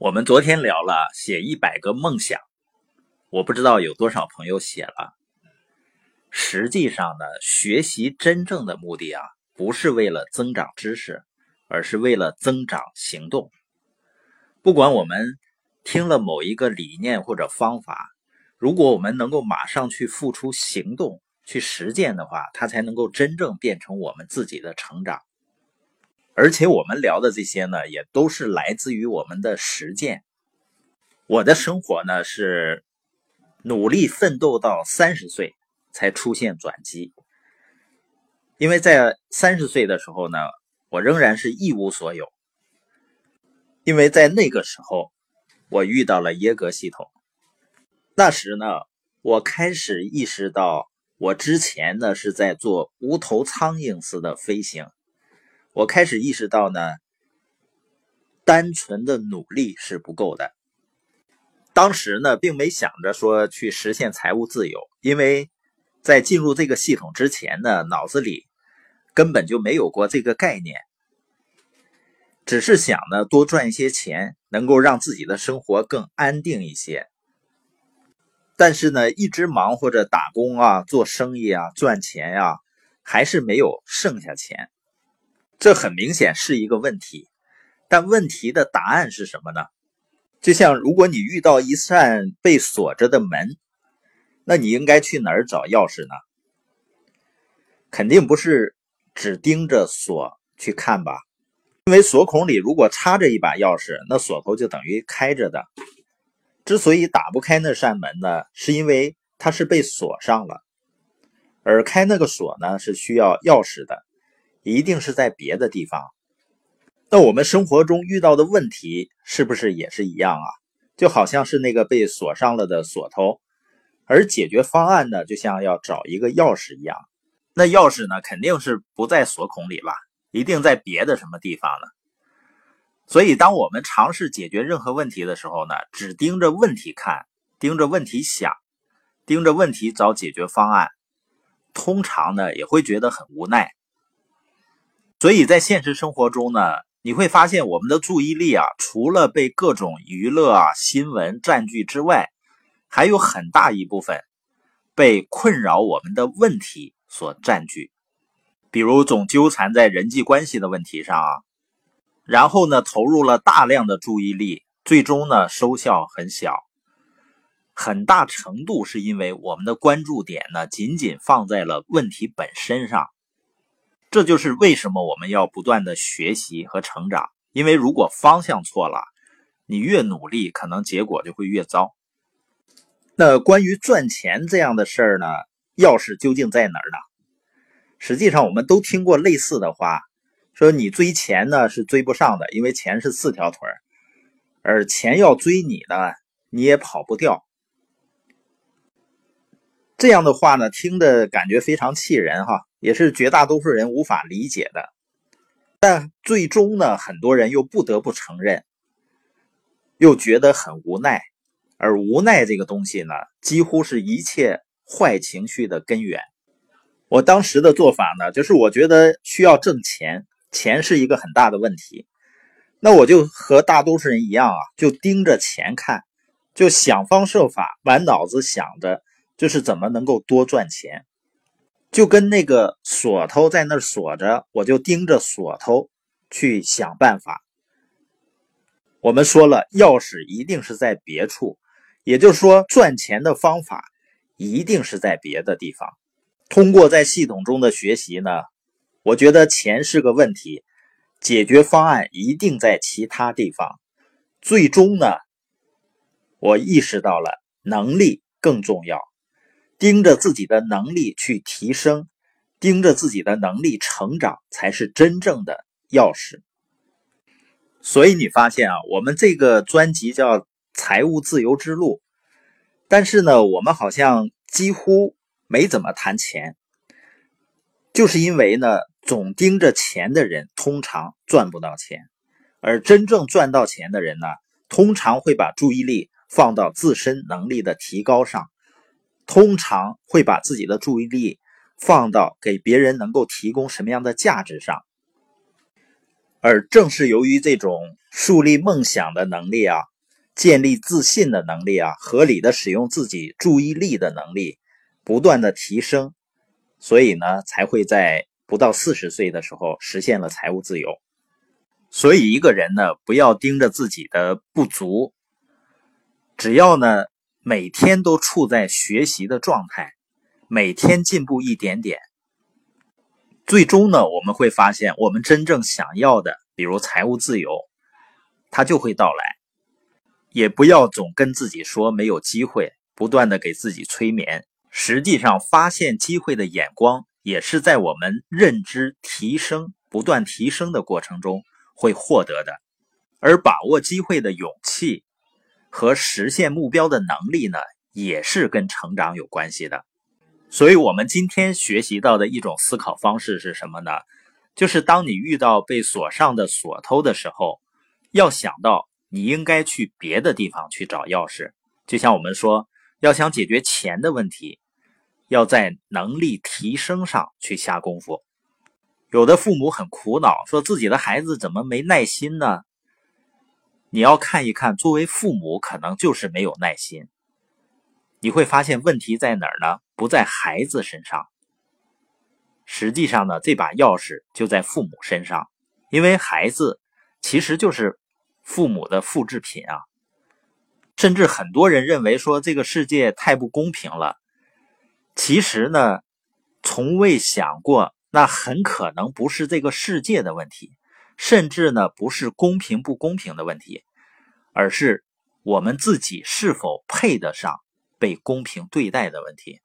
我们昨天聊了写一百个梦想，我不知道有多少朋友写了。实际上呢，学习真正的目的啊，不是为了增长知识，而是为了增长行动。不管我们听了某一个理念或者方法，如果我们能够马上去付出行动去实践的话，它才能够真正变成我们自己的成长。而且我们聊的这些呢，也都是来自于我们的实践。我的生活呢是努力奋斗到三十岁才出现转机，因为在三十岁的时候呢，我仍然是一无所有。因为在那个时候，我遇到了耶格系统。那时呢，我开始意识到，我之前呢是在做无头苍蝇似的飞行。我开始意识到呢，单纯的努力是不够的。当时呢，并没想着说去实现财务自由，因为在进入这个系统之前呢，脑子里根本就没有过这个概念，只是想呢多赚一些钱，能够让自己的生活更安定一些。但是呢，一直忙活着打工啊、做生意啊、赚钱呀，还是没有剩下钱。这很明显是一个问题，但问题的答案是什么呢？就像如果你遇到一扇被锁着的门，那你应该去哪儿找钥匙呢？肯定不是只盯着锁去看吧？因为锁孔里如果插着一把钥匙，那锁头就等于开着的。之所以打不开那扇门呢，是因为它是被锁上了，而开那个锁呢是需要钥匙的。一定是在别的地方。那我们生活中遇到的问题是不是也是一样啊？就好像是那个被锁上了的锁头，而解决方案呢，就像要找一个钥匙一样。那钥匙呢，肯定是不在锁孔里了？一定在别的什么地方呢？所以，当我们尝试解决任何问题的时候呢，只盯着问题看，盯着问题想，盯着问题找解决方案，通常呢也会觉得很无奈。所以在现实生活中呢，你会发现我们的注意力啊，除了被各种娱乐啊、新闻占据之外，还有很大一部分被困扰我们的问题所占据。比如总纠缠在人际关系的问题上啊，然后呢，投入了大量的注意力，最终呢，收效很小。很大程度是因为我们的关注点呢，仅仅放在了问题本身上。这就是为什么我们要不断的学习和成长，因为如果方向错了，你越努力，可能结果就会越糟。那关于赚钱这样的事儿呢，钥匙究竟在哪儿呢？实际上，我们都听过类似的话，说你追钱呢是追不上的，因为钱是四条腿儿，而钱要追你呢，你也跑不掉。这样的话呢，听的感觉非常气人哈。也是绝大多数人无法理解的，但最终呢，很多人又不得不承认，又觉得很无奈。而无奈这个东西呢，几乎是一切坏情绪的根源。我当时的做法呢，就是我觉得需要挣钱，钱是一个很大的问题。那我就和大多数人一样啊，就盯着钱看，就想方设法，满脑子想着就是怎么能够多赚钱。就跟那个锁头在那锁着，我就盯着锁头去想办法。我们说了，钥匙一定是在别处，也就是说，赚钱的方法一定是在别的地方。通过在系统中的学习呢，我觉得钱是个问题，解决方案一定在其他地方。最终呢，我意识到了能力更重要。盯着自己的能力去提升，盯着自己的能力成长，才是真正的钥匙。所以你发现啊，我们这个专辑叫《财务自由之路》，但是呢，我们好像几乎没怎么谈钱，就是因为呢，总盯着钱的人通常赚不到钱，而真正赚到钱的人呢，通常会把注意力放到自身能力的提高上。通常会把自己的注意力放到给别人能够提供什么样的价值上。而正是由于这种树立梦想的能力啊，建立自信的能力啊，合理的使用自己注意力的能力，不断的提升，所以呢，才会在不到四十岁的时候实现了财务自由。所以，一个人呢，不要盯着自己的不足，只要呢，每天都处在学习的状态，每天进步一点点。最终呢，我们会发现，我们真正想要的，比如财务自由，它就会到来。也不要总跟自己说没有机会，不断的给自己催眠。实际上，发现机会的眼光，也是在我们认知提升、不断提升的过程中会获得的。而把握机会的勇气和实现目标的能力呢，也是跟成长有关系的。所以，我们今天学习到的一种思考方式是什么呢？就是当你遇到被锁上的锁头的时候，要想到你应该去别的地方去找钥匙。就像我们说，要想解决钱的问题，要在能力提升上去下功夫。有的父母很苦恼，说自己的孩子怎么没耐心呢？你要看一看，作为父母，可能就是没有耐心。你会发现问题在哪儿呢？不在孩子身上，实际上呢，这把钥匙就在父母身上，因为孩子其实就是父母的复制品啊。甚至很多人认为说这个世界太不公平了，其实呢，从未想过那很可能不是这个世界的问题，甚至呢不是公平不公平的问题，而是我们自己是否配得上被公平对待的问题。